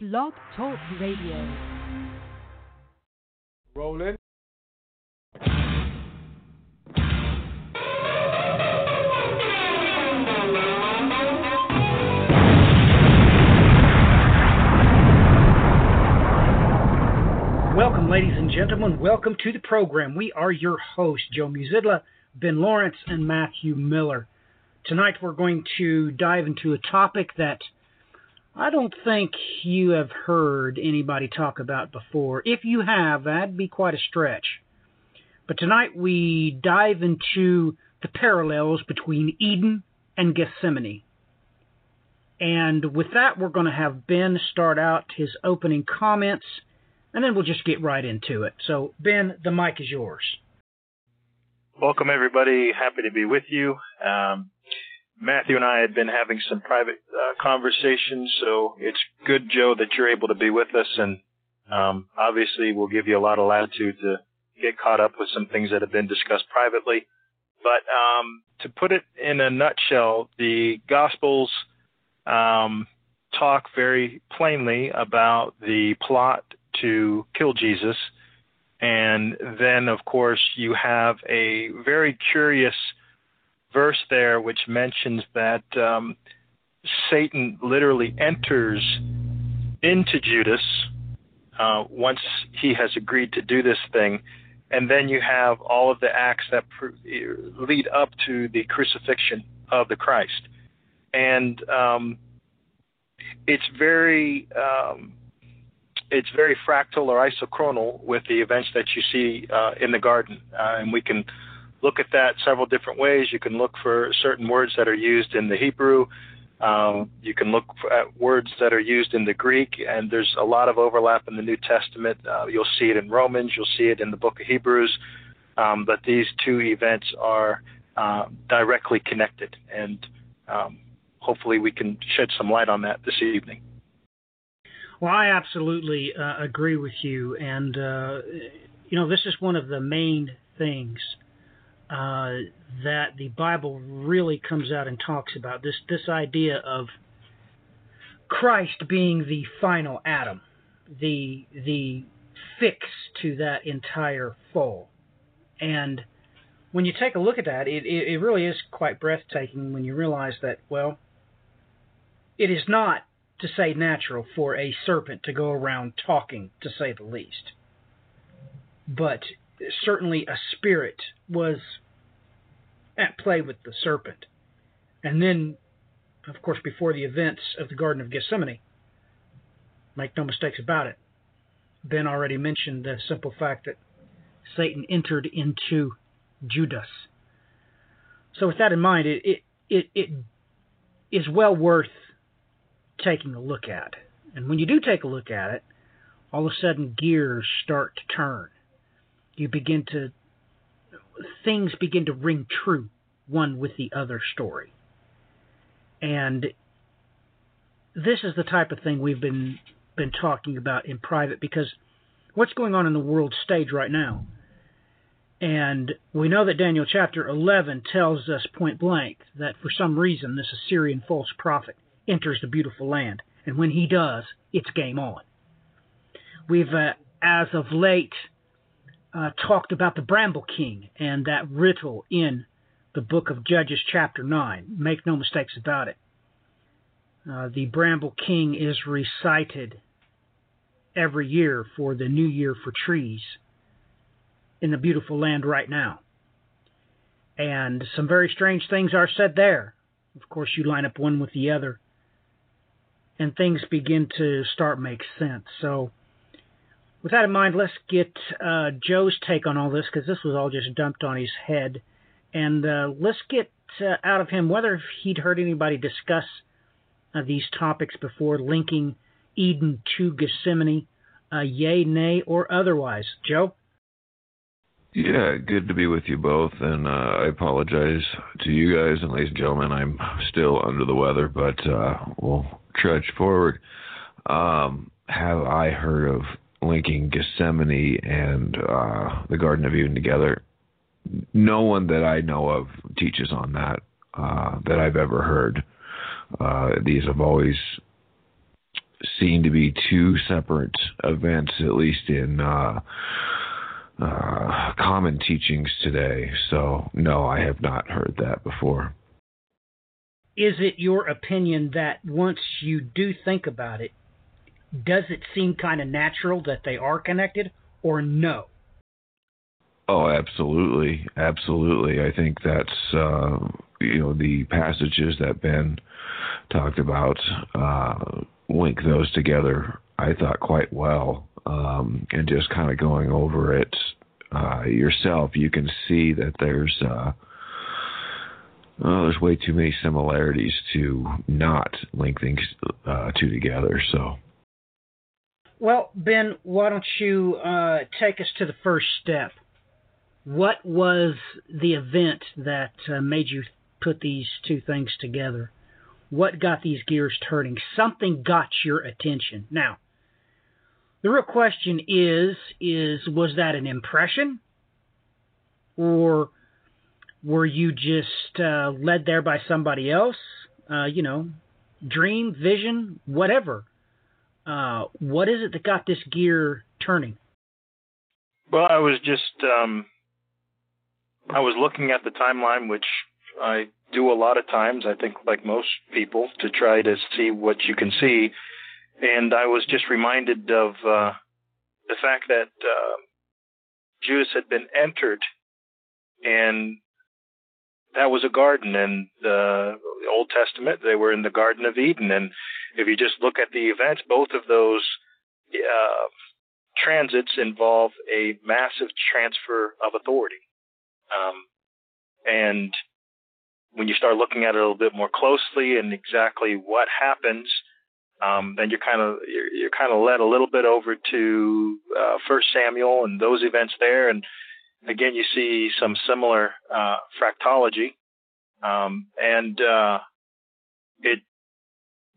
Blog Talk Radio. Rolling. Welcome, ladies and gentlemen. Welcome to the program. We are your hosts, Joe Muzidla, Ben Lawrence, and Matthew Miller. Tonight we're going to dive into a topic that I don't think you have heard anybody talk about before. If you have, that'd be quite a stretch. But tonight we dive into the parallels between Eden and Gethsemane. And with that, we're going to have Ben start out his opening comments, and then we'll just get right into it. So, Ben, the mic is yours. Welcome, everybody. Happy to be with you. Um, Matthew and I had been having some private uh, conversations, so it's good, Joe, that you're able to be with us. And um, obviously, we'll give you a lot of latitude to get caught up with some things that have been discussed privately. But um, to put it in a nutshell, the Gospels um, talk very plainly about the plot to kill Jesus. And then, of course, you have a very curious verse there which mentions that um, Satan literally enters into Judas uh, once he has agreed to do this thing. And then you have all of the acts that pr- lead up to the crucifixion of the Christ. And um, it's very um, it's very fractal or isochronal with the events that you see uh, in the garden, uh, and we can look at that several different ways. You can look for certain words that are used in the Hebrew. Um, you can look at words that are used in the Greek, and there's a lot of overlap in the New Testament. Uh, you'll see it in Romans, you'll see it in the book of Hebrews, um, but these two events are uh, directly connected, and um, hopefully we can shed some light on that this evening. Well, I absolutely uh, agree with you, and uh, you know this is one of the main things uh, that the Bible really comes out and talks about this this idea of Christ being the final Adam, the the fix to that entire fall, and when you take a look at that, it, it, it really is quite breathtaking when you realize that well, it is not to say natural for a serpent to go around talking, to say the least. But certainly a spirit was at play with the serpent. And then, of course, before the events of the Garden of Gethsemane, make no mistakes about it, Ben already mentioned the simple fact that Satan entered into Judas. So, with that in mind, it, it, it, it is well worth taking a look at. And when you do take a look at it, all of a sudden gears start to turn. You begin to, things begin to ring true one with the other story. And this is the type of thing we've been been talking about in private because what's going on in the world stage right now. And we know that Daniel chapter 11 tells us point blank that for some reason this Assyrian false prophet enters the beautiful land. And when he does, it's game on. We've, uh, as of late, uh, talked about the Bramble King and that riddle in the book of Judges, chapter 9. Make no mistakes about it. Uh, the Bramble King is recited every year for the New Year for trees in the beautiful land right now. And some very strange things are said there. Of course, you line up one with the other, and things begin to start make sense. So, with that in mind, let's get uh, Joe's take on all this because this was all just dumped on his head, and uh, let's get uh, out of him whether he'd heard anybody discuss uh, these topics before, linking Eden to Gethsemane, uh, yay, nay, or otherwise. Joe. Yeah, good to be with you both, and uh, I apologize to you guys and ladies and gentlemen. I'm still under the weather, but we'll trudge forward. Um, have I heard of linking Gethsemane and uh, the Garden of Eden together? No one that I know of teaches on that uh, that I've ever heard. Uh, these have always seemed to be two separate events, at least in uh, uh, common teachings today. So, no, I have not heard that before. Is it your opinion that once you do think about it, does it seem kind of natural that they are connected, or no? Oh, absolutely, absolutely. I think that's uh, you know the passages that Ben talked about uh, link those together. I thought quite well, um, and just kind of going over it uh, yourself, you can see that there's well, there's way too many similarities to not link things uh, two together. So. Well, Ben, why don't you uh, take us to the first step? What was the event that uh, made you put these two things together? What got these gears turning? Something got your attention. Now, the real question is is was that an impression or were you just uh, led there by somebody else? Uh, you know, dream, vision, whatever. Uh, what is it that got this gear turning? Well, I was just um, I was looking at the timeline, which I do a lot of times. I think, like most people, to try to see what you can see. And I was just reminded of uh, the fact that uh, Judas had been entered, and that was a garden. In the Old Testament, they were in the Garden of Eden. And if you just look at the events, both of those uh, transits involve a massive transfer of authority. Um, and when you start looking at it a little bit more closely and exactly what happens, um, then you're kind of you're, you're kind of led a little bit over to uh, First Samuel and those events there, and again you see some similar uh, fractology, um, and uh, it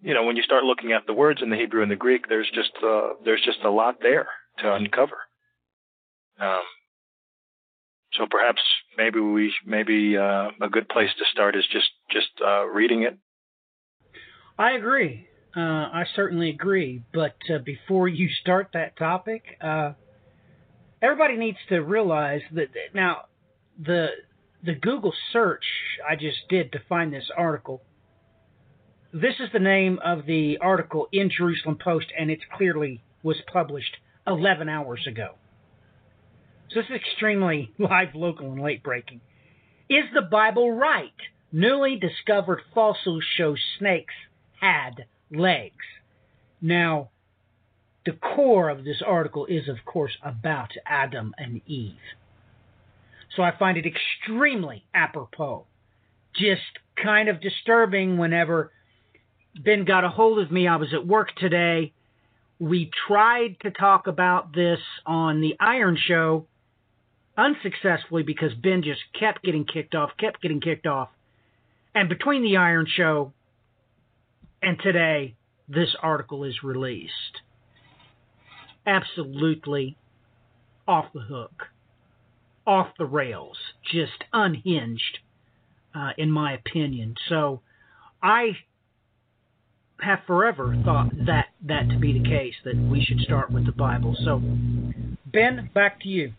you know when you start looking at the words in the Hebrew and the Greek, there's just uh, there's just a lot there to uncover. Um, so perhaps maybe we maybe uh, a good place to start is just just uh, reading it. I agree. Uh, I certainly agree. But before you start that topic, everybody needs to realize that now the the Google search I just did to find this article. This is the name of the article in Jerusalem Post, and it clearly was published 11 hours ago. So this is extremely live, local, and late breaking. Is the Bible right? Newly discovered fossils show snakes had legs. Now, the core of this article is, of course, about Adam and Eve. So I find it extremely apropos. Just kind of disturbing whenever Ben got a hold of me. I was at work today. We tried to talk about this on the Iron Show unsuccessfully because Ben just kept getting kicked off, kept getting kicked off. And between the Iron Show and today, this article is released. Absolutely off the hook, off the rails, just unhinged, uh, in my opinion. So I have forever thought that that to be the case, that we should start with the Bible. So, Ben, back to you.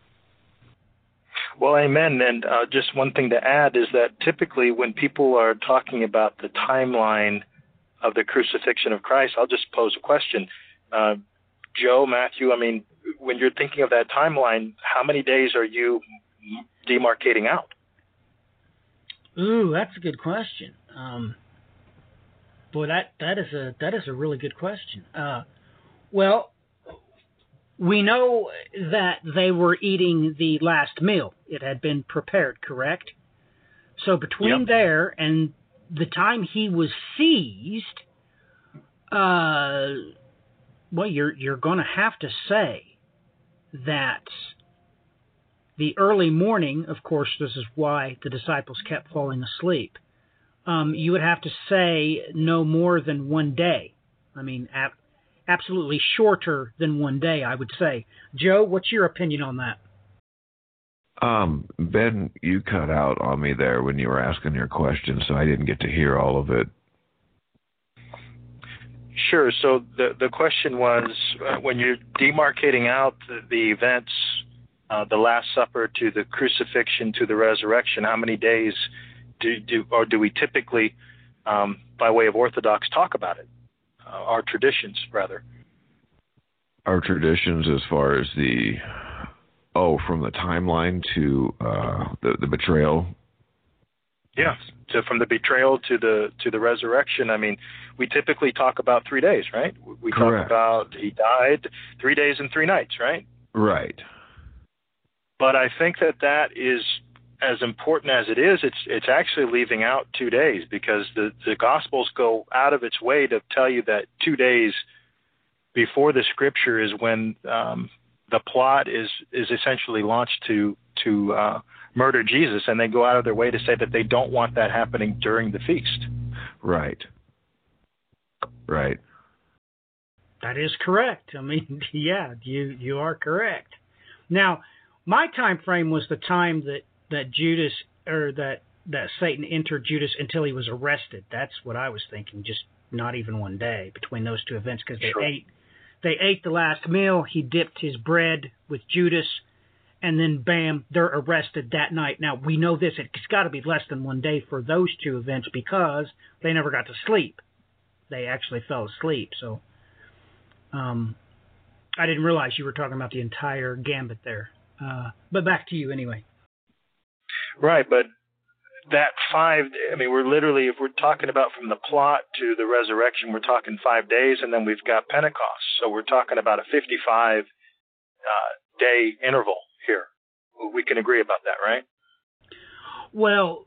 Well, amen. And uh, just one thing to add is that typically when people are talking about the timeline of the crucifixion of Christ, I'll just pose a question. Uh, Joe, Matthew, I mean, when you're thinking of that timeline, how many days are you demarcating out? Ooh, that's a good question. Um, boy, that that is a that is a really good question. Uh, well, we know that they were eating the last meal. It had been prepared, correct? So between yep. there and the time he was seized, uh, well, you're you're going to have to say that the early morning. Of course, this is why the disciples kept falling asleep. Um, you would have to say no more than one day. I mean, at, absolutely shorter than one day, I would say. Joe, what's your opinion on that? Um, Ben, you cut out on me there when you were asking your question, so I didn't get to hear all of it. Sure. So the the question was uh, when you're demarcating out the, the events, uh, the Last Supper to the crucifixion to the resurrection, how many days do, do or do we typically, um, by way of Orthodox, talk about it? Uh, our traditions, rather. Our traditions, as far as the oh, from the timeline to uh, the the betrayal. Yeah, to from the betrayal to the to the resurrection. I mean, we typically talk about three days, right? We Correct. talk about he died three days and three nights, right? Right. But I think that that is as important as it is. It's it's actually leaving out two days because the the Gospels go out of its way to tell you that two days before the Scripture is when um, the plot is is essentially launched to to uh, murder Jesus, and they go out of their way to say that they don't want that happening during the feast. Right. Right. That is correct. I mean, yeah, you you are correct. Now, my time frame was the time that that Judas or that that Satan entered Judas until he was arrested. That's what I was thinking. Just not even one day between those two events because they Sure. ate they ate the last meal. He dipped his bread with Judas, and then bam, they're arrested that night. Now we know this. It's got to be less than one day for those two events because they never got to sleep. They actually fell asleep. So, um, I didn't realize you were talking about the entire gambit there. Uh, but back to you anyway. Right, but that five, I mean, we're literally, if we're talking about from the plot to the resurrection, we're talking five days, and then we've got Pentecost. So we're talking about a 55 uh, day interval here. We can agree about that, right? Well,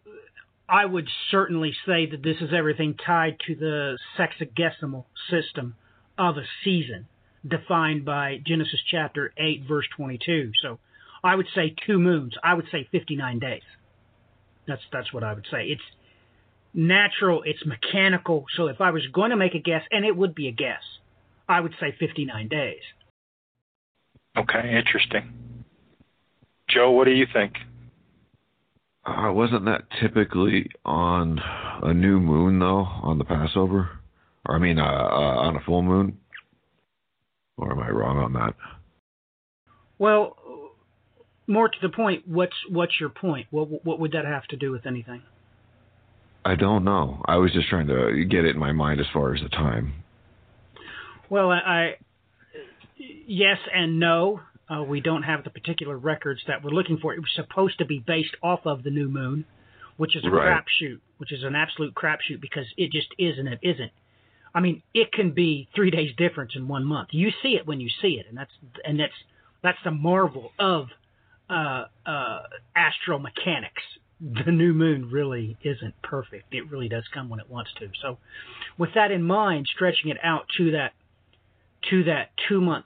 I would certainly say that this is everything tied to the sexagesimal system of a season, defined by Genesis chapter 8, verse 22. So I would say two moons. I would say 59 days. That's that's what I would say. It's natural. It's mechanical. So if I was going to make a guess, and it would be a guess, I would say 59 days. Okay, interesting. Joe, what do you think? Uh, wasn't that typically on a new moon though, on the Passover? Or I mean, uh, uh, on a full moon? Or am I wrong on that? Well, more to the point, what's what's your point? What what would that have to do with anything? I don't know. I was just trying to get it in my mind as far as the time. Well, I, I yes and no. Uh, we don't have the particular records that we're looking for. It was supposed to be based off of the new moon, which is a Right. crapshoot, which is an absolute crapshoot because it just is and it isn't. I mean, it can be three days difference in one month. You see it when you see it, and that's and that's that's the marvel of uh, uh, astromechanics. The new moon really isn't perfect. It really does come when it wants to. So, with that in mind, stretching it out to that to that two month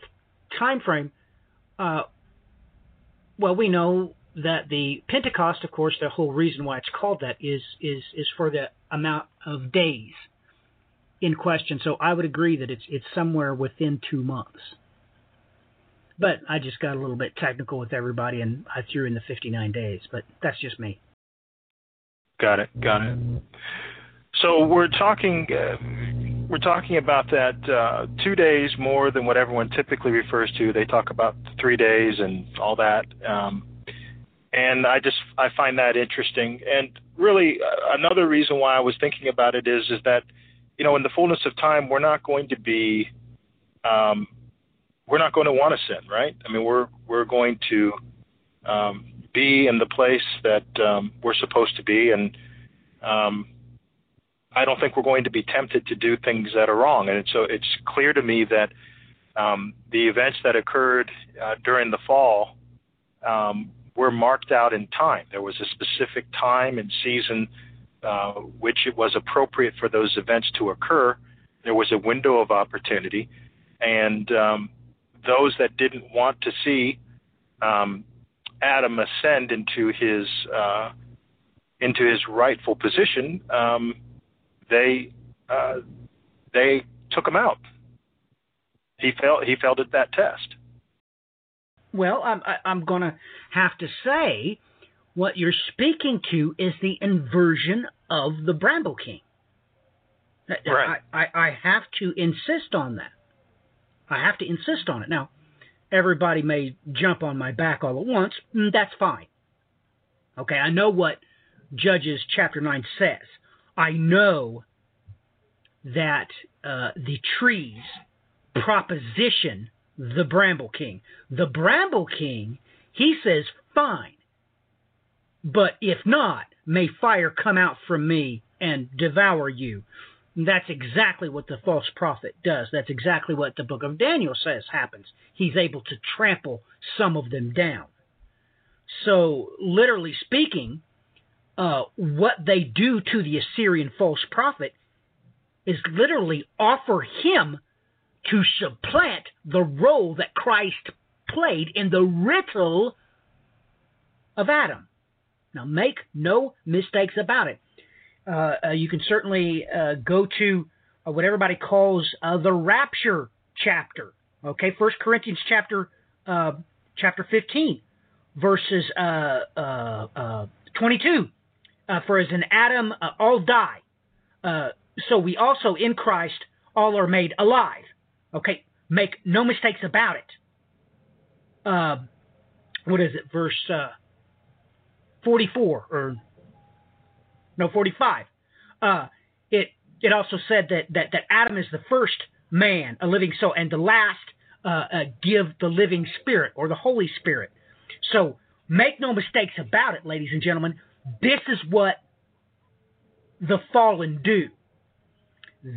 time frame, uh, well, we know that the Pentecost, of course, the whole reason why it's called that is is is for the amount of days in question. So I would agree that it's it's somewhere within two months. But I just got a little bit technical with everybody, and I threw in the 59 days. But that's just me. Got it. Got it. So we're talking uh, we're talking about that uh, two days more than what everyone typically refers to. They talk about three days and all that, um, and I just I find that interesting. And really, uh, another reason why I was thinking about it is is that you know in the fullness of time we're not going to be um, we're not going to want to sin, right? I mean we're we're going to um, be in the place that um, we're supposed to be, and um, I don't think we're going to be tempted to do things that are wrong. And so it's clear to me that um, the events that occurred uh, during the fall um, were marked out in time. There was a specific time and season uh, which it was appropriate for those events to occur. There was a window of opportunity, and um, those that didn't want to see um, Adam ascend into his uh, into his rightful position, um, they uh, they took him out. He failed. He failed at that test. Well, I'm I'm going to have to say what you're speaking to is the inversion of the Bramble King. Right. I, I, I have to insist on that. I have to insist on it. Now, everybody may jump on my back all at once. Mm, That's fine. Okay, I know what Judges chapter 9 says. I know that uh, the trees proposition the Bramble King. The Bramble King, he says, fine. But if not, may fire come out from me and devour you. That's exactly what the false prophet does. That's exactly what the book of Daniel says happens. He's able to trample some of them down. So, literally speaking, uh, what they do to the Assyrian false prophet is literally offer him to supplant the role that Christ played in the riddle of Adam. Now, make no mistakes about it. Uh, uh, you can certainly uh, go to uh, what everybody calls uh, the rapture chapter. Okay, First Corinthians chapter chapter 15, verses 22. For as in Adam all die, so we also in Christ all are made alive. Okay, make no mistakes about it. what is it, verse 44 or no 45 uh, it it also said that, that that adam is the first man a living soul and the last uh, uh, give the living spirit or the holy spirit so make no mistakes about it ladies and gentlemen this is what the fallen do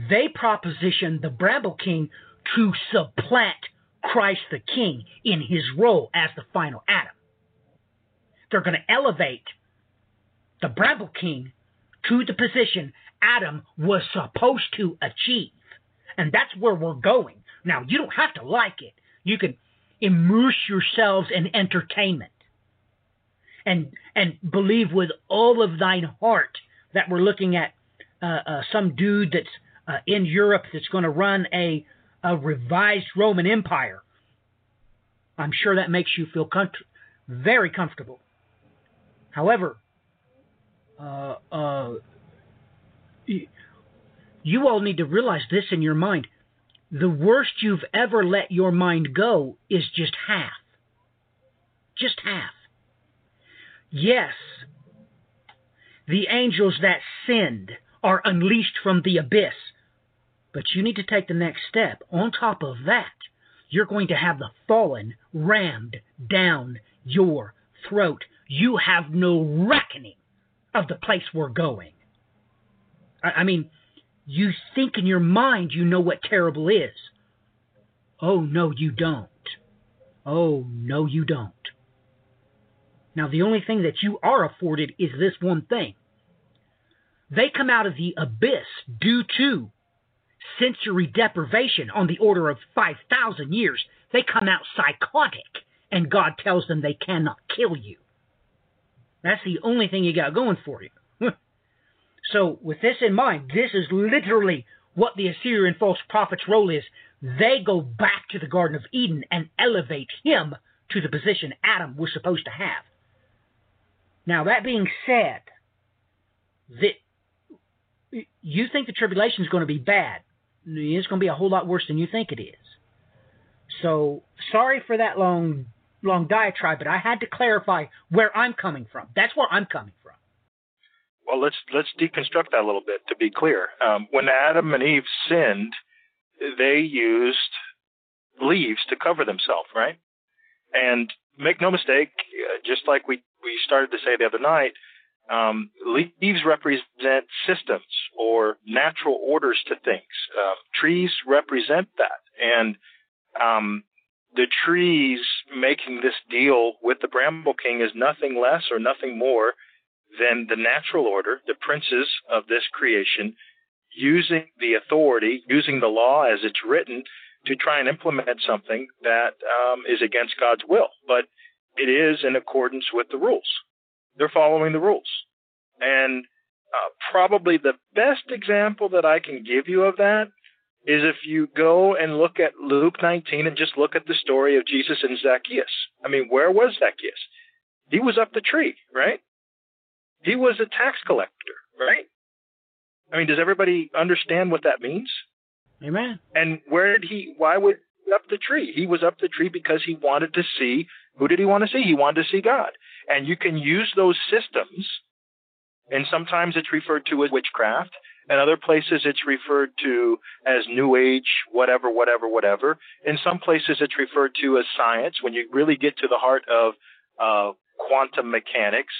they proposition the bramble king to supplant christ the king in his role as the final adam they're going to elevate the Bramble King to the position Adam was supposed to achieve. And that's where we're going. Now, you don't have to like it. You can immerse yourselves in entertainment and and believe with all of thine heart that we're looking at uh, uh, some dude that's uh, in Europe that's going to run a, a revised Roman Empire. I'm sure that makes you feel com- very comfortable. However, uh, uh, you all need to realize this in your mind. The worst you've ever let your mind go is just half. Just half. Yes, the angels that sinned are unleashed from the abyss. But you need to take the next step. On top of that, you're going to have the fallen rammed down your throat. You have no reckoning of the place we're going. I, I mean, you think in your mind you know what terrible is. Oh, no, you don't. Oh, no, you don't. Now, the only thing that you are afforded is this one thing. They come out of the abyss due to sensory deprivation on the order of 5,000 years. They come out psychotic, and God tells them they cannot kill you. That's the only thing you got going for you. so, with this in mind, this is literally what the Assyrian false prophet's role is. They go back to the Garden of Eden and elevate him to the position Adam was supposed to have. Now, that being said, that you think the tribulation is going to be bad. It's going to be a whole lot worse than you think it is. So, sorry for that long long diatribe, but I had to clarify where I'm coming from. That's where I'm coming from. Well, let's let's deconstruct that a little bit to be clear. Um, when Adam and Eve sinned, they used leaves to cover themselves, right? And make no mistake, uh, just like we we started to say the other night, um, leaves represent systems or natural orders to things. Uh, trees represent that, and um, the trees making this deal with the Bramble King is nothing less or nothing more than the natural order, the princes of this creation, using the authority, using the law as it's written to try and implement something that um, is against God's will. But it is in accordance with the rules. They're following the rules. And uh, probably the best example that I can give you of that is if you go and look at Luke 19 and just look at the story of Jesus and Zacchaeus. I mean, where was Zacchaeus? He was up the tree, right? He was a tax collector, right? I mean, does everybody understand what that means? Amen. And where did he? Why would he up the tree? He was up the tree because he wanted to see. Who did he want to see? He wanted to see God. And you can use those systems, and sometimes it's referred to as witchcraft, and other places it's referred to as New Age, whatever, whatever, whatever. In some places it's referred to as science. When you really get to the heart of uh, quantum mechanics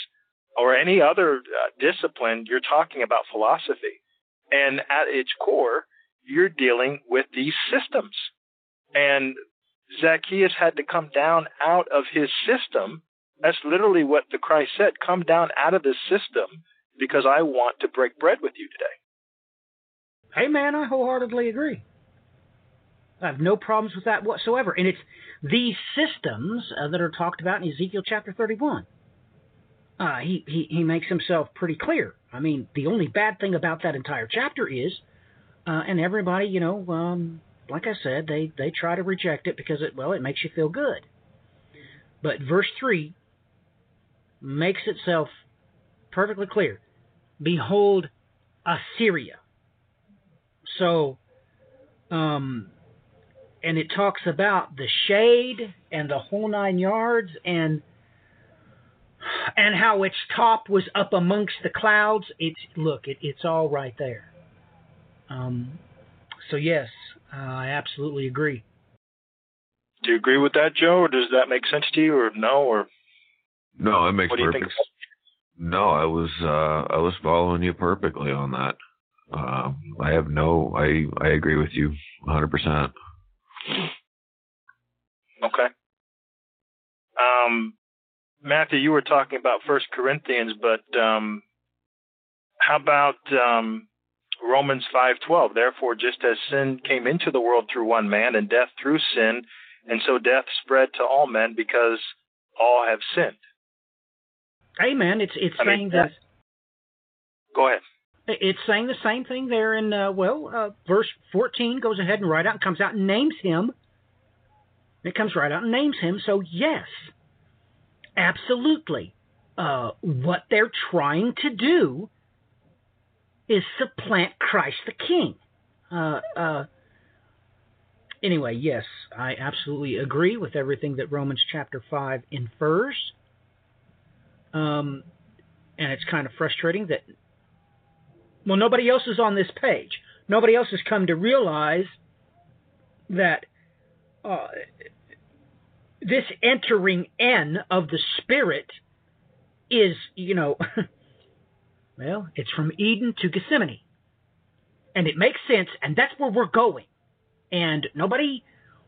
or any other uh, discipline, you're talking about philosophy. And at its core, you're dealing with these systems. And Zacchaeus had to come down out of his system. That's literally what the Christ said come down out of this system because I want to break bread with you today. Hey, man, I wholeheartedly agree. I have no problems with that whatsoever. And it's these systems uh, that are talked about in Ezekiel chapter 31. Uh, he, he, he makes himself pretty clear. I mean, the only bad thing about that entire chapter is, uh, and everybody, you know, um, like I said, they, they try to reject it because it, well, it makes you feel good. But verse 3 makes itself perfectly clear. Behold, Assyria. So, um, and it talks about the shade and the whole nine yards and and how its top was up amongst the clouds. It's look, it, it's all right there. Um, so yes, uh, I absolutely agree. Do you agree with that, Joe, or does that make sense to you, or no, or no? It makes what do you perfect. think? No, I was uh, I was following you perfectly on that. Uh, I have no. I I agree with you 100. percent Okay. Um, Matthew, you were talking about First Corinthians, but um, how about um, Romans five twelve? Therefore, just as sin came into the world through one man, and death through sin, and so death spread to all men because all have sinned. Amen. It's it's I mean, saying that Go ahead. it's saying the same thing there in uh, well, uh, verse 14 goes ahead and right out and comes out and names him. It comes right out and names him. So yes, absolutely. Uh, what they're trying to do is supplant Christ the King. Uh, uh, anyway, yes, I absolutely agree with everything that Romans chapter 5 infers. Um, and it's kind of frustrating that, well, nobody else is on this page. Nobody else has come to realize that uh, this entering in of the Spirit is, you know, well, it's from Eden to Gethsemane. And it makes sense, and that's where we're going. And nobody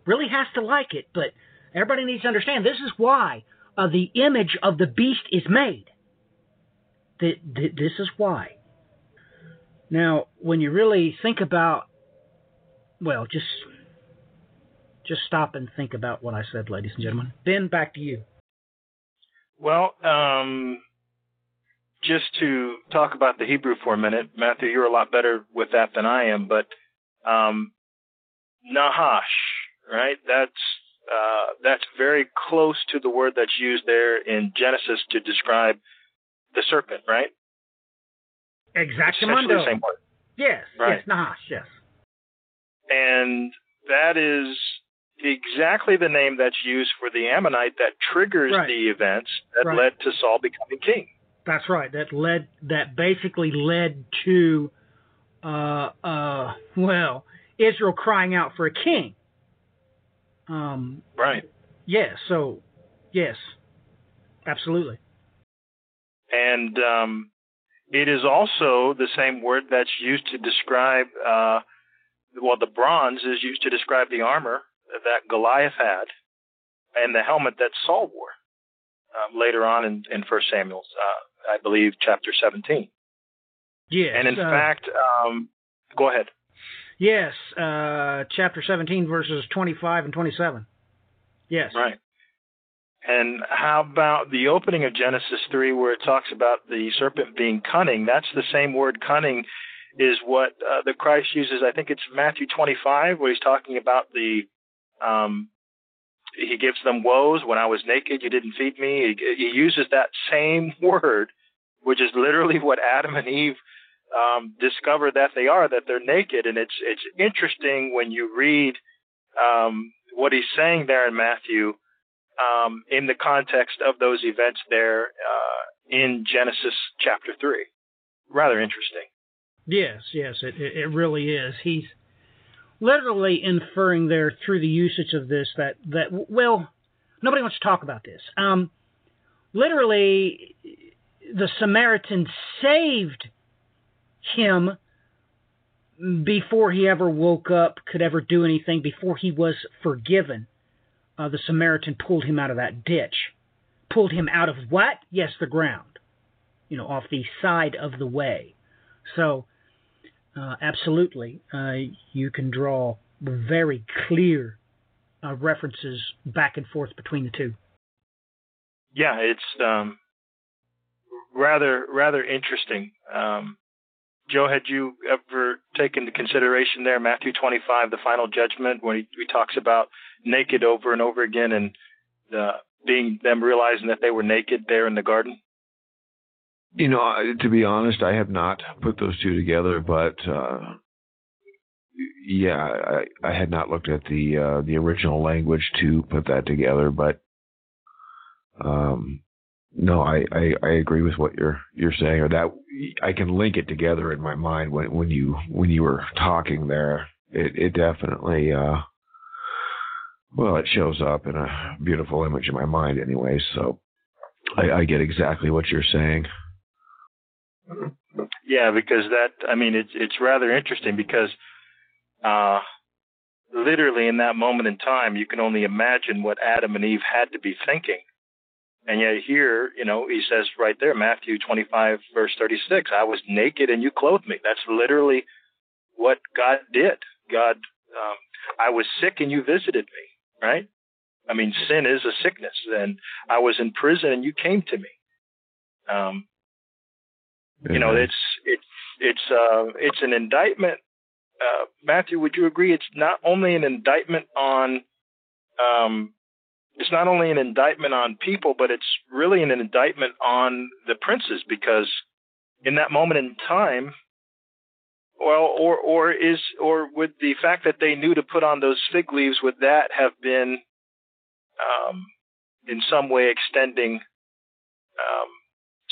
really has to like it, but everybody needs to understand this is why uh, the image of the beast is made. Th- th- this is why. Now, when you really think about, well, just just stop and think about what I said, ladies and gentlemen. Ben, back to you. Well, um, just to talk about the Hebrew for a minute, Matthew, you're a lot better with that than I am, but um, Nahash, right? That's uh, that's very close to the word that's used there in Genesis to describe the serpent, right? Exactly. The same word. Yes, Right. yes, Nahash, yes. And that is exactly the name that's used for the Ammonite that triggers Right. the events that Right. led to Saul becoming king. That's right. That led that basically led to uh uh well, Israel crying out for a king. Um Right. yes, so yes. Absolutely. And um, it is also the same word that's used to describe, uh, well, the bronze is used to describe the armor that Goliath had and the helmet that Saul wore um, later on in, in 1 Samuel, uh, I believe, chapter 17. Yes. And in uh, fact, um, go ahead. yes, uh chapter 17 verses 25 and 27. Yes. Right. And how about the opening of Genesis 3 where it talks about the serpent being cunning? That's the same word cunning is what uh, the Christ uses. I think it's Matthew 25 where he's talking about the um he gives them woes when I was naked you didn't feed me. He, he uses that same word which is literally what Adam and Eve um, discover that they are that they're naked, and it's it's interesting when you read um, what he's saying there in Matthew um, in the context of those events there uh, in Genesis chapter three. Rather interesting. Yes, yes, it it really is. He's literally inferring there through the usage of this that that well, nobody wants to talk about this. Um, literally, the Samaritan saved him before he ever woke up, could ever do anything, before he was forgiven. Uh, the Samaritan pulled him out of that ditch. Pulled him out of what? Yes, the ground. You know, off the side of the way. So, uh, absolutely, uh, you can draw very clear uh, references back and forth between the two. Yeah, it's um, rather rather interesting. Um, Joe, had you ever taken into consideration there Matthew 25, the final judgment, when he, he talks about naked over and over again, and being them realizing that they were naked there in the garden? You know, to be honest, I have not put those two together, but uh, yeah, I, I had not looked at the uh, the original language to put that together, but um, no, I, I, I agree with what you're you're saying, or that I can link it together in my mind when when you when you were talking there. It it definitely uh, well, it shows up in a beautiful image in my mind, anyway. So I, I get exactly what you're saying. Yeah, because that I mean it's it's rather interesting because uh, literally in that moment in time, you can only imagine what Adam and Eve had to be thinking and yet here, you know, he says right there, Matthew 25, verse 36, I was naked and you clothed me. That's literally what God did. God, um, I was sick and you visited me, right? I mean, sin is a sickness. And I was in prison and you came to me. Um, you know, it's, it's, it's, uh, it's an indictment. Uh, Matthew, would you agree? It's not only an indictment on, um, it's not only an indictment on people, but it's really an indictment on the princes because in that moment in time, well, or or is or would the fact that they knew to put on those fig leaves would that have been um, in some way extending um,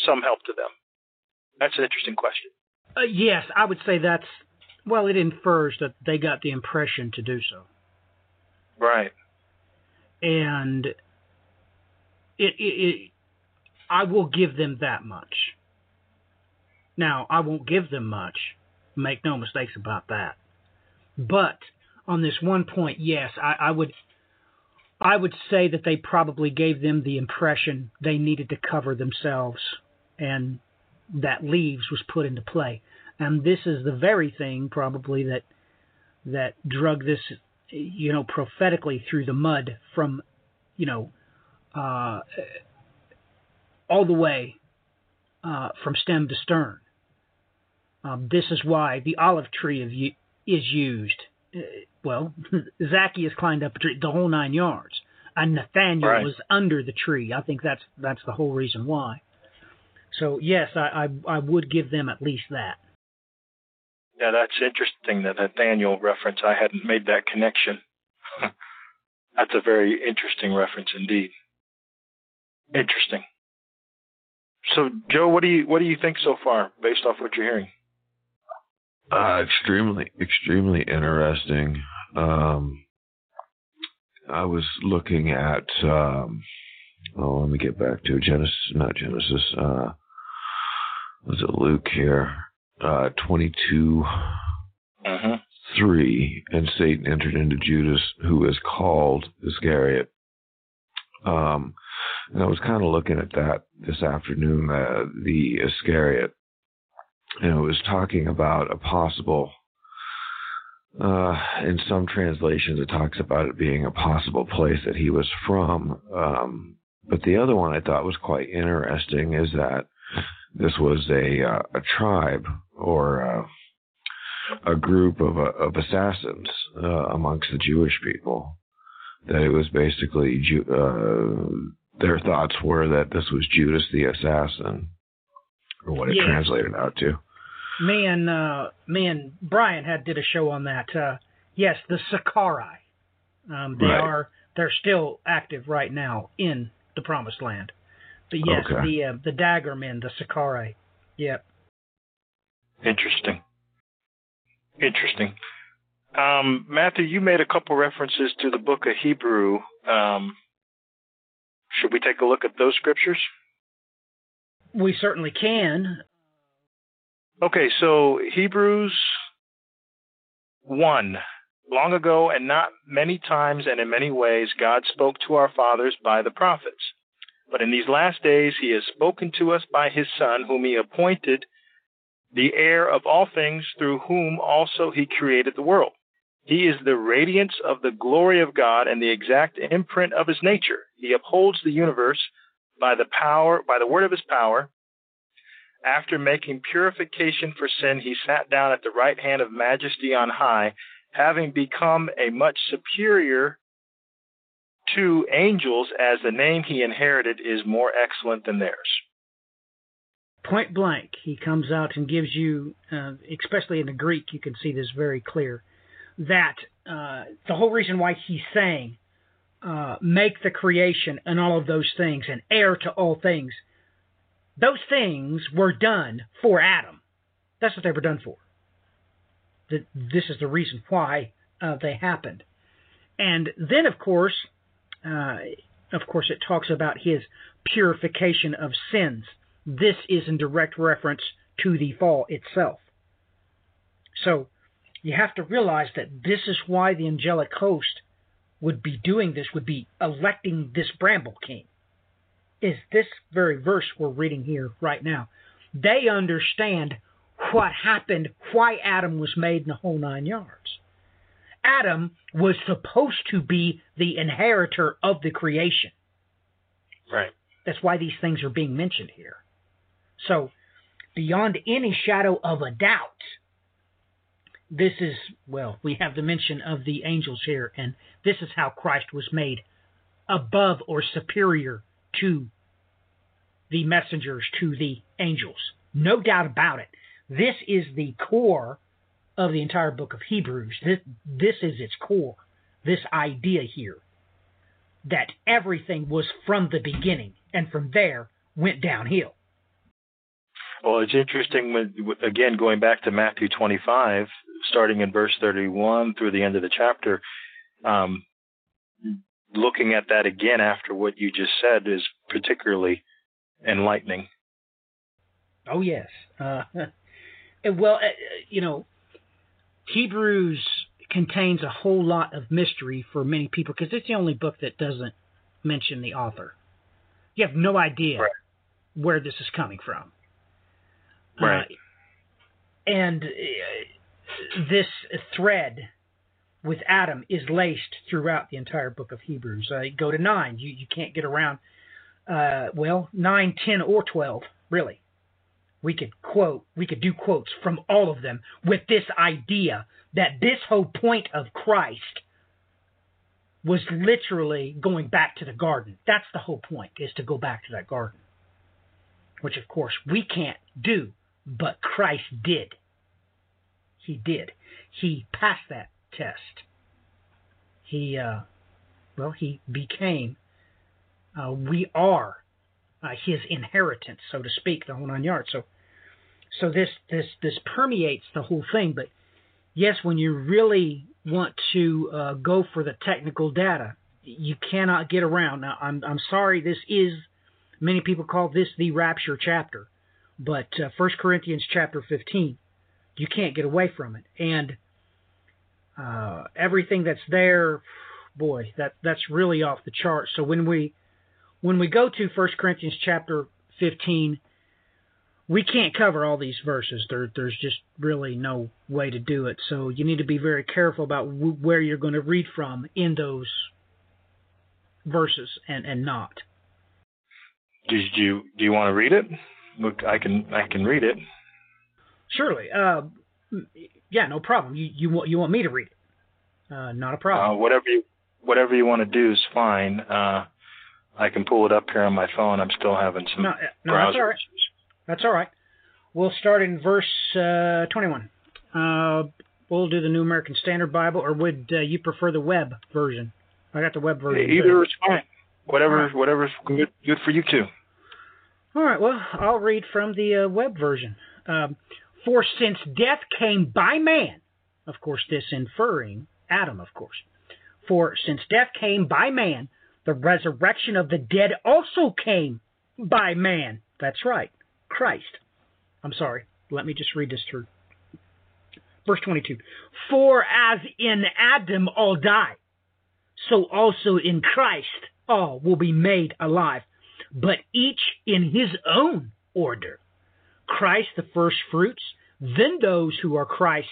some help to them? That's an interesting question. Uh, yes, I would say that's well. It infers that they got the impression to do so. Right and it, it, it, I will give them that much. Now, I won't give them much. Make no mistakes about that. But on this one point, yes, I, I would. I would say that they probably gave them the impression they needed to cover themselves, and that leaves was put into play. And this is the very thing probably that that drug this you know, prophetically through the mud from, you know, uh, all the way uh, from stem to stern. Um, this is why the olive tree of, is used. Uh, well, Zacchaeus climbed up a tree, the whole nine yards, and Nathaniel right. was under the tree. I think that's that's the whole reason why. So yes, I, I I would give them at least that. Yeah, that's interesting, that Nathaniel reference. I hadn't made that connection. that's a very interesting reference indeed. Interesting. So, Joe, what do you what do you think so far, based off what you're hearing? Uh, extremely, extremely interesting. Um, I was looking at. Um, oh, let me get back to Genesis, not Genesis. Uh, was it Luke here? uh, 22 uh-huh. 3, and Satan entered into Judas, who is called Iscariot. Um, and I was kind of looking at that this afternoon, uh, the Iscariot, and it was talking about a possible. Uh, in some translations, it talks about it being a possible place that he was from. Um, but the other one I thought was quite interesting is that this was a uh, a tribe or uh, a group of uh, of assassins uh, amongst the Jewish people. That it was basically Ju- uh, their thoughts were that this was Judas the assassin, or what it yes. translated out to. me and uh, me and Brian had did a show on that. Uh, yes, the Sicarii. Um, they Right. are they're still active right now in the Promised Land. But yes, Okay. the uh, the Dagger Men, the Sicarii. Yep. Interesting. Interesting. Um, Matthew, you made a couple references to the book of Hebrew. Um, should we take a look at those scriptures? We certainly can. Okay, so Hebrews 1. Long ago, and not many times and in many ways, God spoke to our fathers by the prophets. But in these last days, he has spoken to us by his Son, whom he appointed the heir of all things, through whom also he created the world. He is the radiance of the glory of God and the exact imprint of his nature. He upholds the universe by the power, by the word of his power. After making purification for sin, he sat down at the right hand of majesty on high, having become a much superior to angels, as the name he inherited is more excellent than theirs. Point blank, he comes out and gives you, uh, especially in the Greek, you can see this very clear, that uh, the whole reason why he's saying, uh, make the creation and all of those things, and heir to all things, those things were done for Adam. That's what they were done for. That this is the reason why uh, they happened. And then, of course, uh, of course, it talks about his purification of sins. This is in direct reference to the fall itself. So you have to realize that this is why the angelic host would be doing this, would be electing this Bramble King. Is this very verse we're reading here right now? They understand what happened, why Adam was made in the whole nine yards. Adam was supposed to be the inheritor of the creation. Right. That's why these things are being mentioned here. So, beyond any shadow of a doubt, this is, well, we have the mention of the angels here, and this is how Christ was made above or superior to the messengers, to the angels. No doubt about it. This is the core of the entire book of Hebrews. This, this is its core, this idea here that everything was from the beginning, and from there went downhill. Well, it's interesting when, again, going back to Matthew 25, starting in verse 31 through the end of the chapter, um, looking at that again after what you just said is particularly enlightening. Oh yes. Uh, well, uh, you know, Hebrews contains a whole lot of mystery for many people because it's the only book that doesn't mention the author. You have no idea Right. where this is coming from. Right. Uh, and uh, this thread with Adam is laced throughout the entire book of Hebrews. Uh, go to nine. You you can't get around. Uh, well, nine, ten, or twelve, really. We could quote. We could do quotes from all of them with this idea that this whole point of Christ was literally going back to the garden. That's the whole point, is to go back to that garden. Which, of course, we can't do, but Christ did. He did. He passed that test. He, uh, well, he became, uh, we are uh, his inheritance, so to speak, the whole nine yards. So, so this this this permeates the whole thing. But yes, when you really want to uh, go for the technical data, you cannot get around. Now, I'm I'm sorry, this is many people call this the rapture chapter, but uh, 1 Corinthians chapter 15, you can't get away from it, and uh, everything that's there, boy, that that's really off the chart. So when we when we go to 1 Corinthians chapter 15, we can't cover all these verses. There, there's just really no way to do it. So you need to be very careful about w- where you're going to read from in those verses and, and not. Do you do you want to read it? Look, I can I can read it. Surely, uh, yeah, no problem. You you want you want me to read it? Uh, not a problem. Uh, whatever you whatever you want to do is fine. Uh, I can pull it up here on my phone. I'm still having some no, no, that's browser all right. issues. That's all right. we'll start in verse uh, 21. Uh, we'll do the New American Standard Bible, or would uh, you prefer the web version? I got the web version. Either is fine. Whatever, whatever's good, good for you too. All right. Well, I'll read from the uh, web version. Um, For since death came by man, of course, this inferring Adam, of course. For since death came by man, the resurrection of the dead also came by man. That's right, Christ. I'm sorry. Let me just read this through. Verse 22 For as in Adam all die, so also in Christ all will be made alive, but each in his own order. Christ the first fruits, then those who are Christ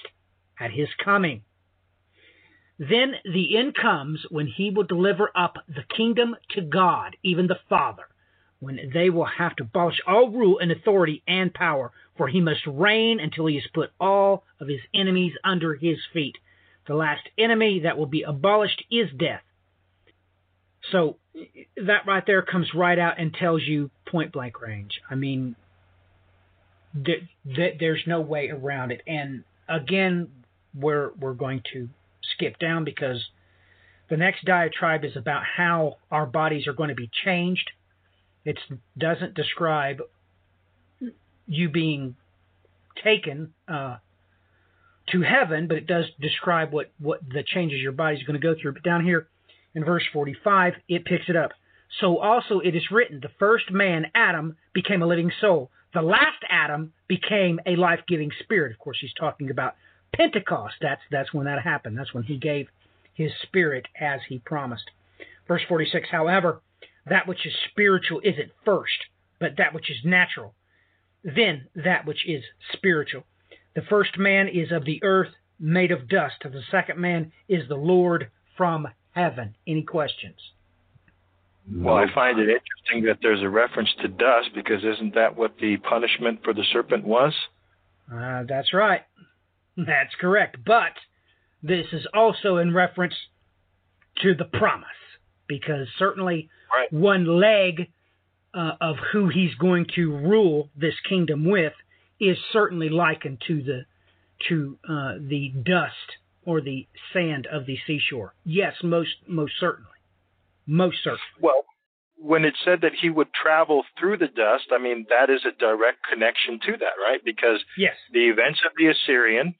at his coming. Then the end comes when he will deliver up the kingdom to God, even the Father, when they will have to abolish all rule and authority and power, for he must reign until he has put all of his enemies under his feet. The last enemy that will be abolished is death. So that right there comes right out and tells you point blank range. I mean, th- th- there's no way around it. And again, we're we're going to skip down because the next diatribe is about how our bodies are going to be changed. It doesn't describe you being taken uh, to heaven, but it does describe what, what the changes your body is going to go through. But down here in verse 45, it picks it up. So also it is written, the first man, Adam, became a living soul. The last Adam became a life giving spirit. Of course, he's talking about Pentecost. That's, that's when that happened. That's when he gave his spirit as he promised. Verse 46, however, that which is spiritual isn't first, but that which is natural. Then that which is spiritual. The first man is of the earth, made of dust. The second man is the Lord from heaven. Any questions? Well, I find it interesting that there's a reference to dust because isn't that what the punishment for the serpent was? Uh, that's right. That's correct. But this is also in reference to the promise because certainly right. one leg uh, of who he's going to rule this kingdom with is certainly likened to the to uh, the dust or the sand of the seashore. Yes, most most certainly, most certainly. Well, when it said that he would travel through the dust, I mean that is a direct connection to that, right? Because yes, the events of the Assyrian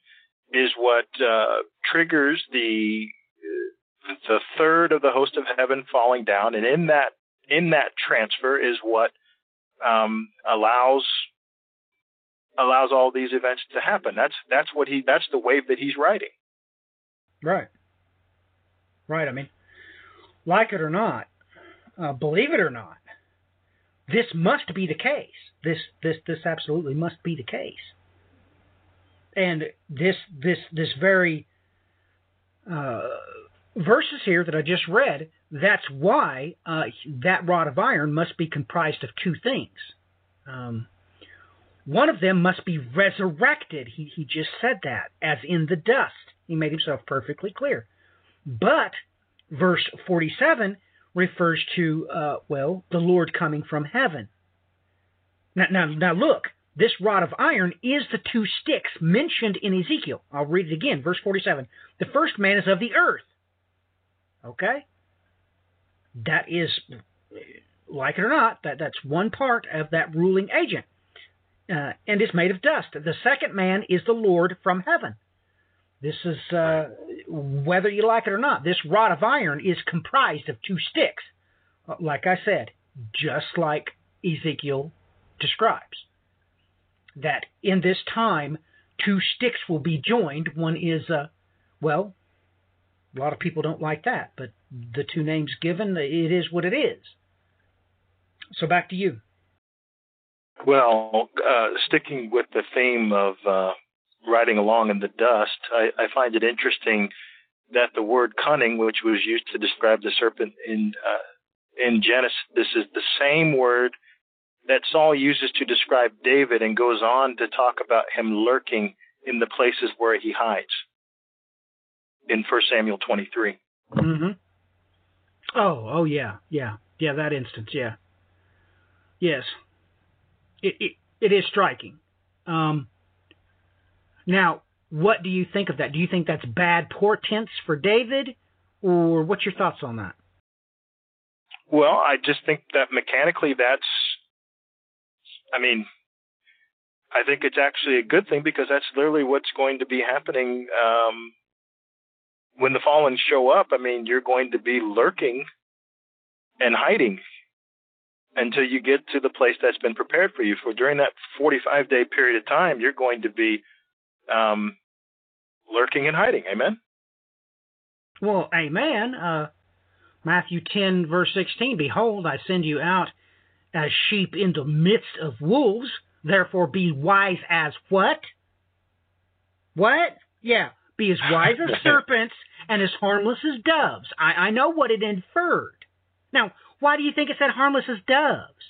is what uh, triggers the the third of the host of heaven falling down, and in that in that transfer is what um, allows allows all these events to happen. That's that's what he that's the wave that he's riding. Right. Right. I mean, like it or not, uh, believe it or not, this must be the case. This this this absolutely must be the case. And this this this very uh, verses here that I just read, that's why uh, that rod of iron must be comprised of two things. Um, one of them must be resurrected. He, he just said that, as in the dust. He made himself perfectly clear. But verse 47 refers to, uh, well, the Lord coming from heaven. Now, now, now look, this rod of iron is the two sticks mentioned in Ezekiel. I'll read it again, verse 47. The first man is of the earth. Okay? That is, like it or not, that, that's one part of that ruling agent. Uh, and is made of dust. The second man is the Lord from heaven. This is, uh, whether you like it or not, this rod of iron is comprised of two sticks, uh, like I said, just like Ezekiel describes. That in this time, two sticks will be joined. One is, uh, well, a lot of people don't like that, but the two names given, it is what it is. So back to you. Well, uh, sticking with the theme of uh, riding along in the dust, I, I, find it interesting that the word cunning, which was used to describe the serpent in uh, in Genesis, this is the same word that Saul uses to describe David, and goes on to talk about him lurking in the places where he hides in 1 Samuel 23. Mm-hmm. Oh, oh yeah, yeah, yeah. That instance, yeah. Yes, it it, it is striking. Um, now, what do you think of that? Do you think that's bad portents for David, or what's your thoughts on that? Well, I just think that mechanically that's, I mean, I think it's actually a good thing because that's literally what's going to be happening um, when the fallen show up. I mean, you're going to be lurking and hiding until you get to the place that's been prepared for you. For during that 45 day period of time, you're going to be um, lurking and hiding. Amen. Well, amen. Uh, Matthew 10, verse 16 Behold, I send you out as sheep in the midst of wolves. Therefore, be wise as what? What? Yeah, be as wise as serpents and as harmless as doves. I, I know what it inferred. Now, why do you think it said harmless as doves?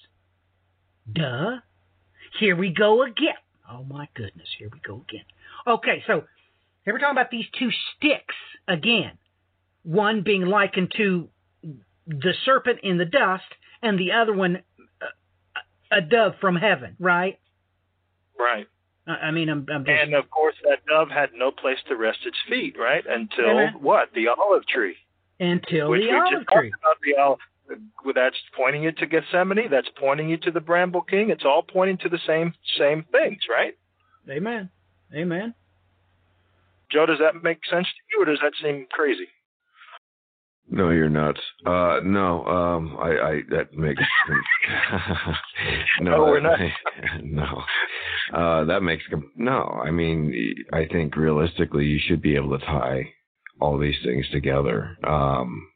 Duh. Here we go again. Oh my goodness, here we go again. Okay, so here we're talking about these two sticks again. One being likened to the serpent in the dust, and the other one uh, a dove from heaven, right? Right. I mean, I'm, I'm just... and of course that dove had no place to rest its feet, right? Until Amen. what? The olive tree. Until Which the we olive just tree. About the olive. That's pointing you to Gethsemane. That's pointing you to the Bramble King. It's all pointing to the same same things, right? Amen. Amen. Joe, does that make sense to you, or does that seem crazy? No, you're nuts. Uh, no, um, I, I that makes no, we're not. no, uh, that makes no. I mean, I think realistically, you should be able to tie all these things together. Um,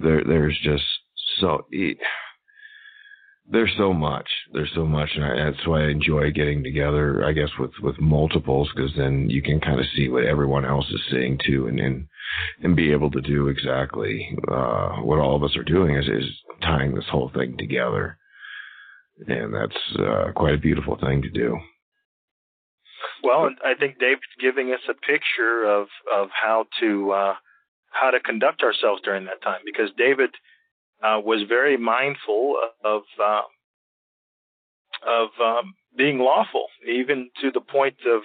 there, there's just so. There's so much. There's so much, and I, that's why I enjoy getting together. I guess with with multiples, because then you can kind of see what everyone else is seeing too, and and and be able to do exactly uh, what all of us are doing is is tying this whole thing together, and that's uh, quite a beautiful thing to do. Well, I think David's giving us a picture of of how to uh, how to conduct ourselves during that time, because David uh, was very mindful of uh, of um, being lawful, even to the point of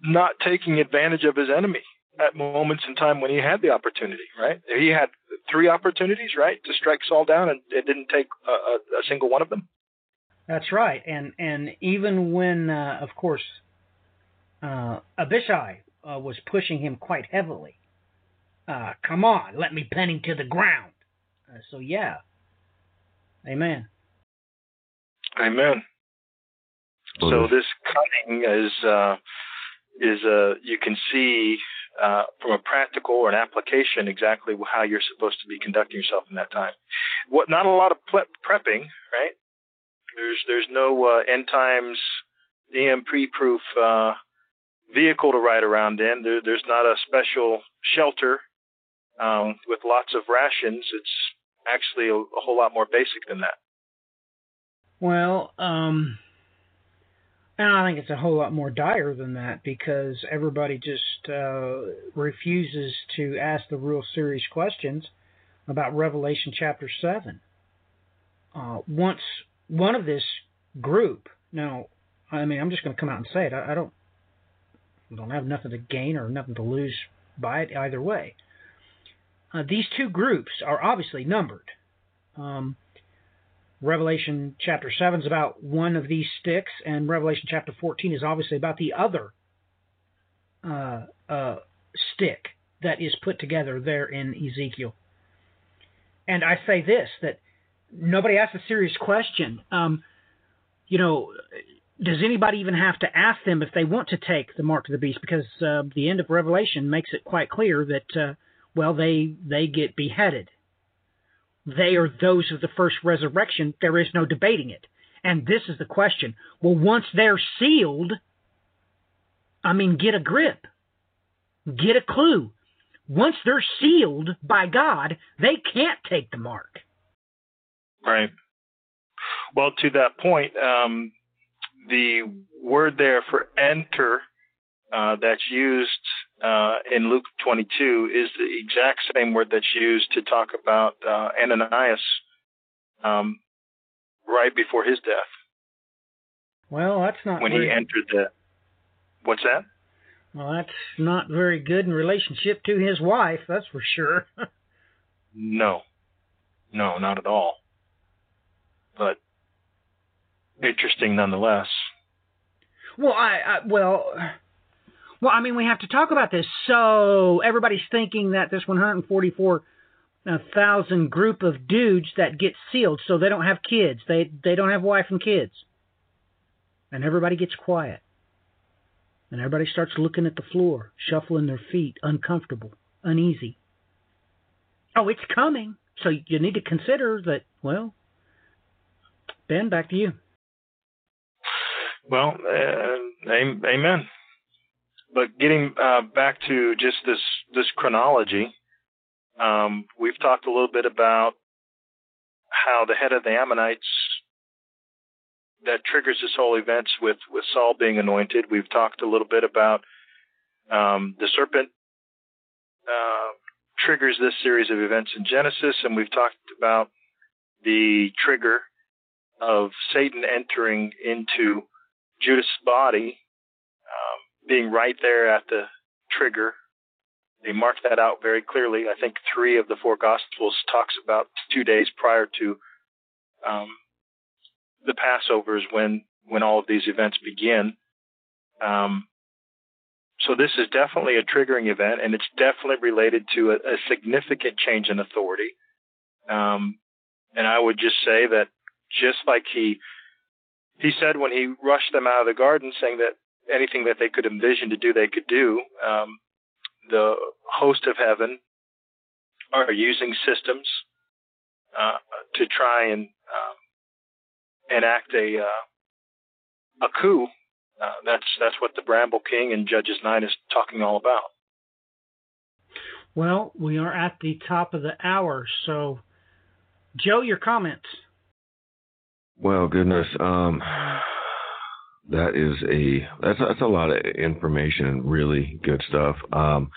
not taking advantage of his enemy at moments in time when he had the opportunity. Right? He had three opportunities, right, to strike Saul down, and it didn't take a, a, single one of them. That's right, and and even when, uh, of course, uh, Abishai uh, was pushing him quite heavily. Uh, come on, let me pin him to the ground. Uh, so yeah, amen. Amen. So this cunning is uh, is uh, you can see uh, from a practical or an application exactly how you're supposed to be conducting yourself in that time. What not a lot of prepping, right? There's there's no uh, end times EMP proof uh, vehicle to ride around in. There, there's not a special shelter um, with lots of rations. It's actually a, a whole lot more basic than that. Well, um, and I think it's a whole lot more dire than that because everybody just uh, refuses to ask the real serious questions about Revelation chapter 7. Uh, once one of this group, now, I mean, I'm just going to come out and say it. I, I don't, I don't have nothing to gain or nothing to lose by it either way. Uh, these two groups are obviously numbered. Um, Revelation chapter 7 is about one of these sticks, and Revelation chapter 14 is obviously about the other uh, uh, stick that is put together there in Ezekiel. And I say this that nobody asked a serious question. Um, you know, does anybody even have to ask them if they want to take the mark of the beast? Because uh, the end of Revelation makes it quite clear that, uh, well, they they get beheaded they are those of the first resurrection. There is no debating it. And this is the question. Well, once they're sealed, I mean, get a grip, get a clue. Once they're sealed by God, they can't take the mark. Right. Well, to that point, um, the word there for enter uh, that's used uh, in Luke 22 is the exact same word that's used to talk about uh, Ananias um, right before his death. Well, that's not when very, he entered the. What's that? Well, that's not very good in relationship to his wife. That's for sure. no, no, not at all. But interesting nonetheless. Well, I, I well, well, I mean, we have to talk about this. So everybody's thinking that this 144,000 group of dudes that get sealed, so they don't have kids, they they don't have wife and kids, and everybody gets quiet, and everybody starts looking at the floor, shuffling their feet, uncomfortable, uneasy. Oh, it's coming. So you need to consider that. Well, Ben, back to you. Well, uh, amen. But getting uh, back to just this this chronology, um, we've talked a little bit about how the head of the Ammonites that triggers this whole events with with Saul being anointed. We've talked a little bit about um, the serpent uh, triggers this series of events in Genesis, and we've talked about the trigger of Satan entering into Judas' body um, being right there at the trigger. They mark that out very clearly. I think three of the four Gospels talks about two days prior to um, the Passovers when when all of these events begin. Um, so this is definitely a triggering event, and it's definitely related to a, a significant change in authority. Um, and I would just say that just like he he said when he rushed them out of the garden, saying that anything that they could envision to do, they could do. Um, the host of heaven are using systems uh, to try and uh, enact a uh, a coup. Uh, that's that's what the Bramble King in Judges nine is talking all about. Well, we are at the top of the hour, so Joe, your comments. Well, goodness, um, that is a that's that's a lot of information and really good stuff. Um,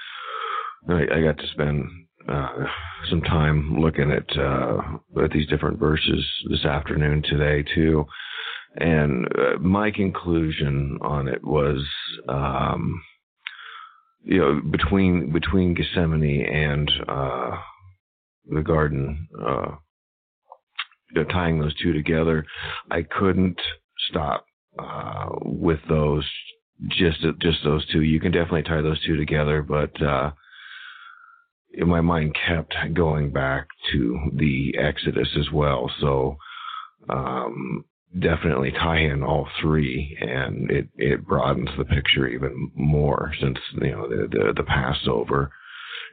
I, I got to spend uh, some time looking at uh, at these different verses this afternoon today too, and uh, my conclusion on it was, um, you know, between between Gethsemane and uh, the garden uh, you know, tying those two together, I couldn't stop uh, with those. Just just those two. You can definitely tie those two together, but uh, my mind kept going back to the Exodus as well. So um, definitely tie in all three, and it it broadens the picture even more since you know the the, the Passover,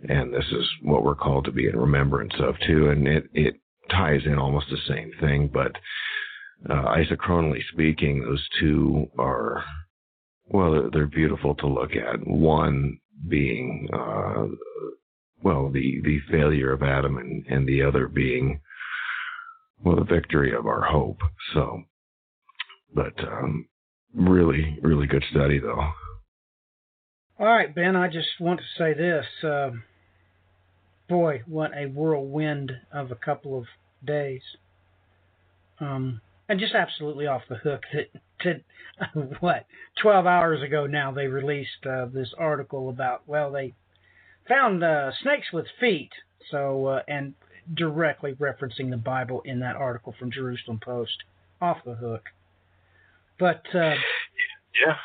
and this is what we're called to be in remembrance of too, and it it ties in almost the same thing, but uh, isochronally speaking, those two are well, they're, beautiful to look at. One being uh, well, the the failure of Adam, and, and the other being well, the victory of our hope. So, but um, really, really good study though. All right, Ben. I just want to say this. Uh, boy, what a whirlwind of a couple of days. Um, and just absolutely off the hook that, that what 12 hours ago now they released uh, this article about well they found uh, snakes with feet so uh, and directly referencing the Bible in that article from Jerusalem Post off the hook but uh, yeah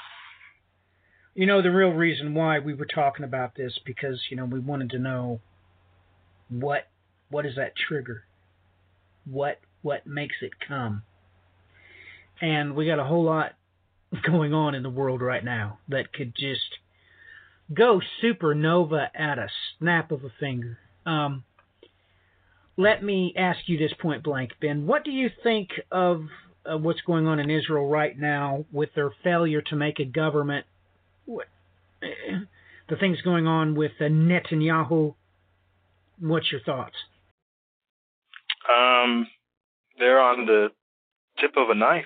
you know the real reason why we were talking about this because you know we wanted to know what what is that trigger? What what makes it come? And we got a whole lot going on in the world right now that could just go supernova at a snap of a finger. Um, let me ask you this point blank, Ben. What do you think of uh, what's going on in Israel right now with their failure to make a government? What, the things going on with uh, Netanyahu What's your thoughts? Um, they're on the tip of a knife.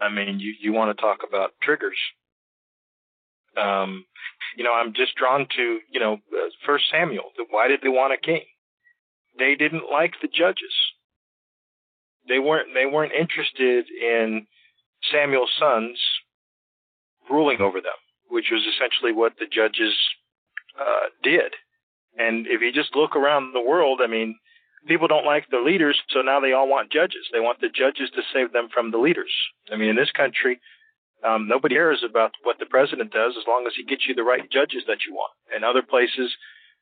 I mean, you you want to talk about triggers. Um, you know, I'm just drawn to you know uh, First Samuel. Why did they want a king? They didn't like the judges. They weren't they weren't interested in Samuel's sons ruling over them, which was essentially what the judges uh, did. And if you just look around the world, I mean, people don't like the leaders, so now they all want judges. They want the judges to save them from the leaders. I mean, in this country, um, nobody cares about what the president does as long as he gets you the right judges that you want. In other places,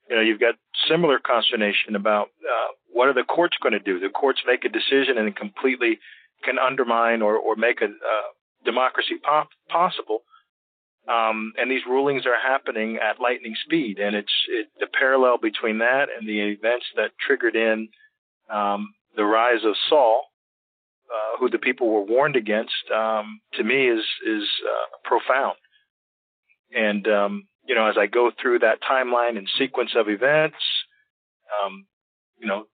you know, you've got similar consternation about uh, what are the courts going to do. The courts make a decision and completely can undermine or, or make a uh, democracy pop- possible. Um, and these rulings are happening at lightning speed, and it's it, the parallel between that and the events that triggered in um, the rise of Saul, uh, who the people were warned against, um, to me is is uh, profound. And um, you know, as I go through that timeline and sequence of events, um, you know,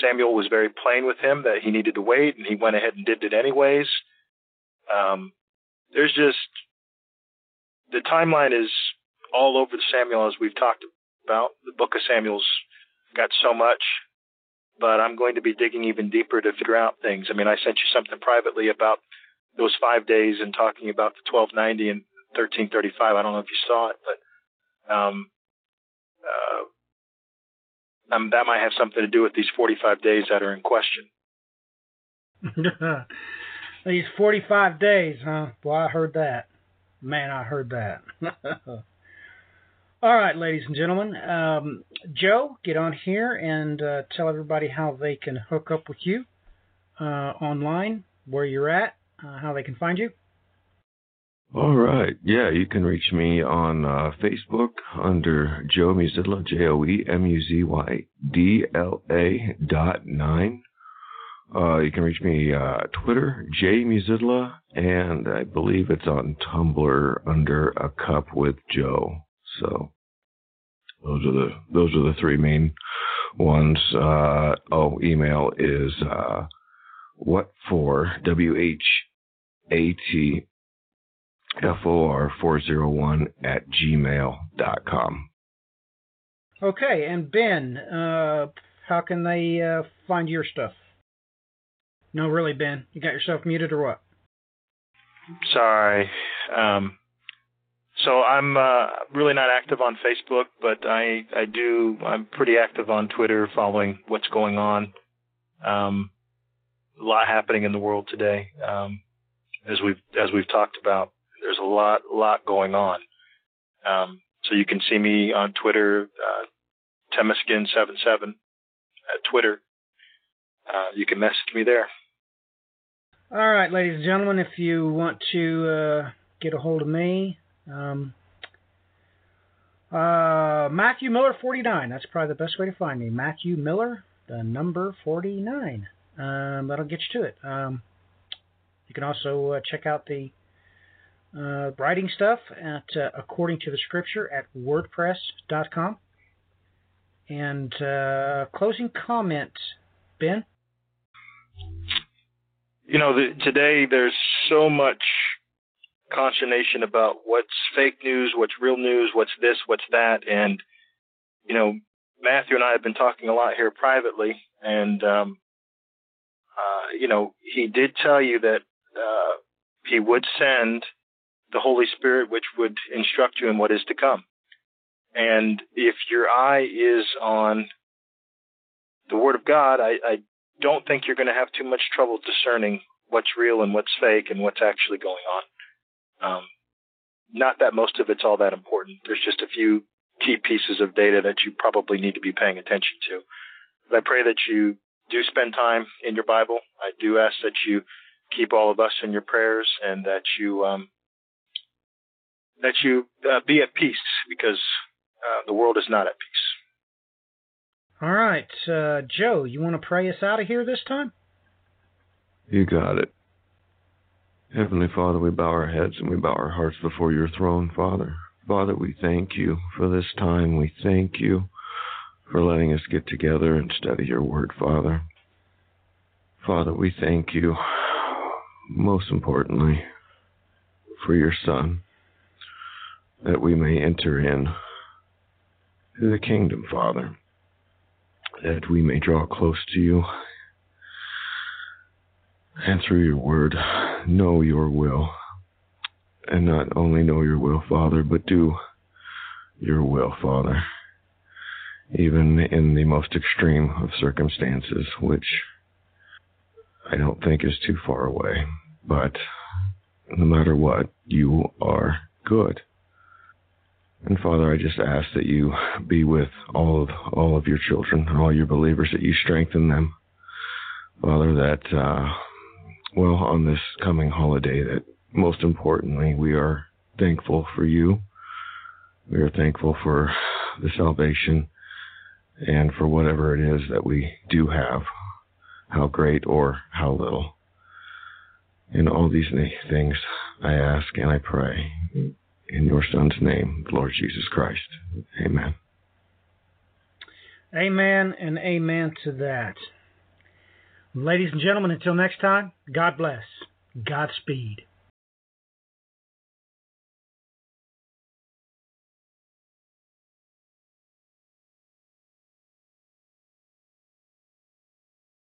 Samuel was very plain with him that he needed to wait, and he went ahead and did it anyways. Um, there's just the timeline is all over the Samuel as we've talked about. The book of Samuel's got so much, but I'm going to be digging even deeper to figure out things. I mean, I sent you something privately about those five days and talking about the 1290 and 1335. I don't know if you saw it, but um, uh, um, that might have something to do with these 45 days that are in question. these 45 days, huh? Well, I heard that. Man, I heard that. All right, ladies and gentlemen. Um, Joe, get on here and uh, tell everybody how they can hook up with you uh, online, where you're at, uh, how they can find you. All right. Yeah, you can reach me on uh, Facebook under Joe Muzydla, J O E M U Z Y D L A dot nine. Uh, you can reach me uh, Twitter, J Muzydla, and I believe it's on Tumblr under a cup with Joe. So those are the those are the three main ones. Uh, oh, email is uh, what for W H A T F O R four zero one at gmail dot com. Okay, and Ben, uh, how can they uh, find your stuff? No, really, Ben. You got yourself muted or what? Sorry. Um, so I'm uh, really not active on Facebook, but I I do I'm pretty active on Twitter, following what's going on. Um, a lot happening in the world today, um, as we've as we've talked about. There's a lot lot going on. Um, so you can see me on Twitter, uh, Temeskin77 at Twitter. Uh, you can message me there. All right, ladies and gentlemen, if you want to uh, get a hold of me, um, uh, Matthew Miller 49. That's probably the best way to find me. Matthew Miller, the number 49. Um, that'll get you to it. Um, you can also uh, check out the uh, writing stuff at uh, According to the Scripture at WordPress.com. And uh, closing comment, Ben you know, the, today there's so much consternation about what's fake news, what's real news, what's this, what's that, and you know, Matthew and I have been talking a lot here privately, and um, uh, you know, he did tell you that uh, he would send the Holy Spirit, which would instruct you in what is to come. And if your eye is on the Word of God, I, I don't think you're going to have too much trouble discerning what's real and what's fake and what's actually going on. Um, not that most of it's all that important. There's just a few key pieces of data that you probably need to be paying attention to. But I pray that you do spend time in your Bible. I do ask that you keep all of us in your prayers and that you um, that you uh, be at peace because uh, the world is not at peace. All right, uh, Joe, you want to pray us out of here this time? You got it. Heavenly Father, we bow our heads and we bow our hearts before your throne, Father. Father, we thank you for this time. We thank you for letting us get together and study your word, Father. Father, we thank you, most importantly, for your Son, that we may enter in to the kingdom, Father that we may draw close to you and through your word know your will. And not only know your will, Father, but do your will, Father. Even in the most extreme of circumstances, which I don't think is too far away. But no matter what, you are good. And Father, I just ask that you be with all of all of your children, and all your believers, that you strengthen them. Father, that uh, well, on this coming holiday, that most importantly, we are thankful for you. We are thankful for the salvation and for whatever it is that we do have, how great or how little. In all these things, I ask and I pray in your Son's name, the Lord Jesus Christ. Amen. Amen and amen to that. Ladies and gentlemen, until next time, God bless. Godspeed.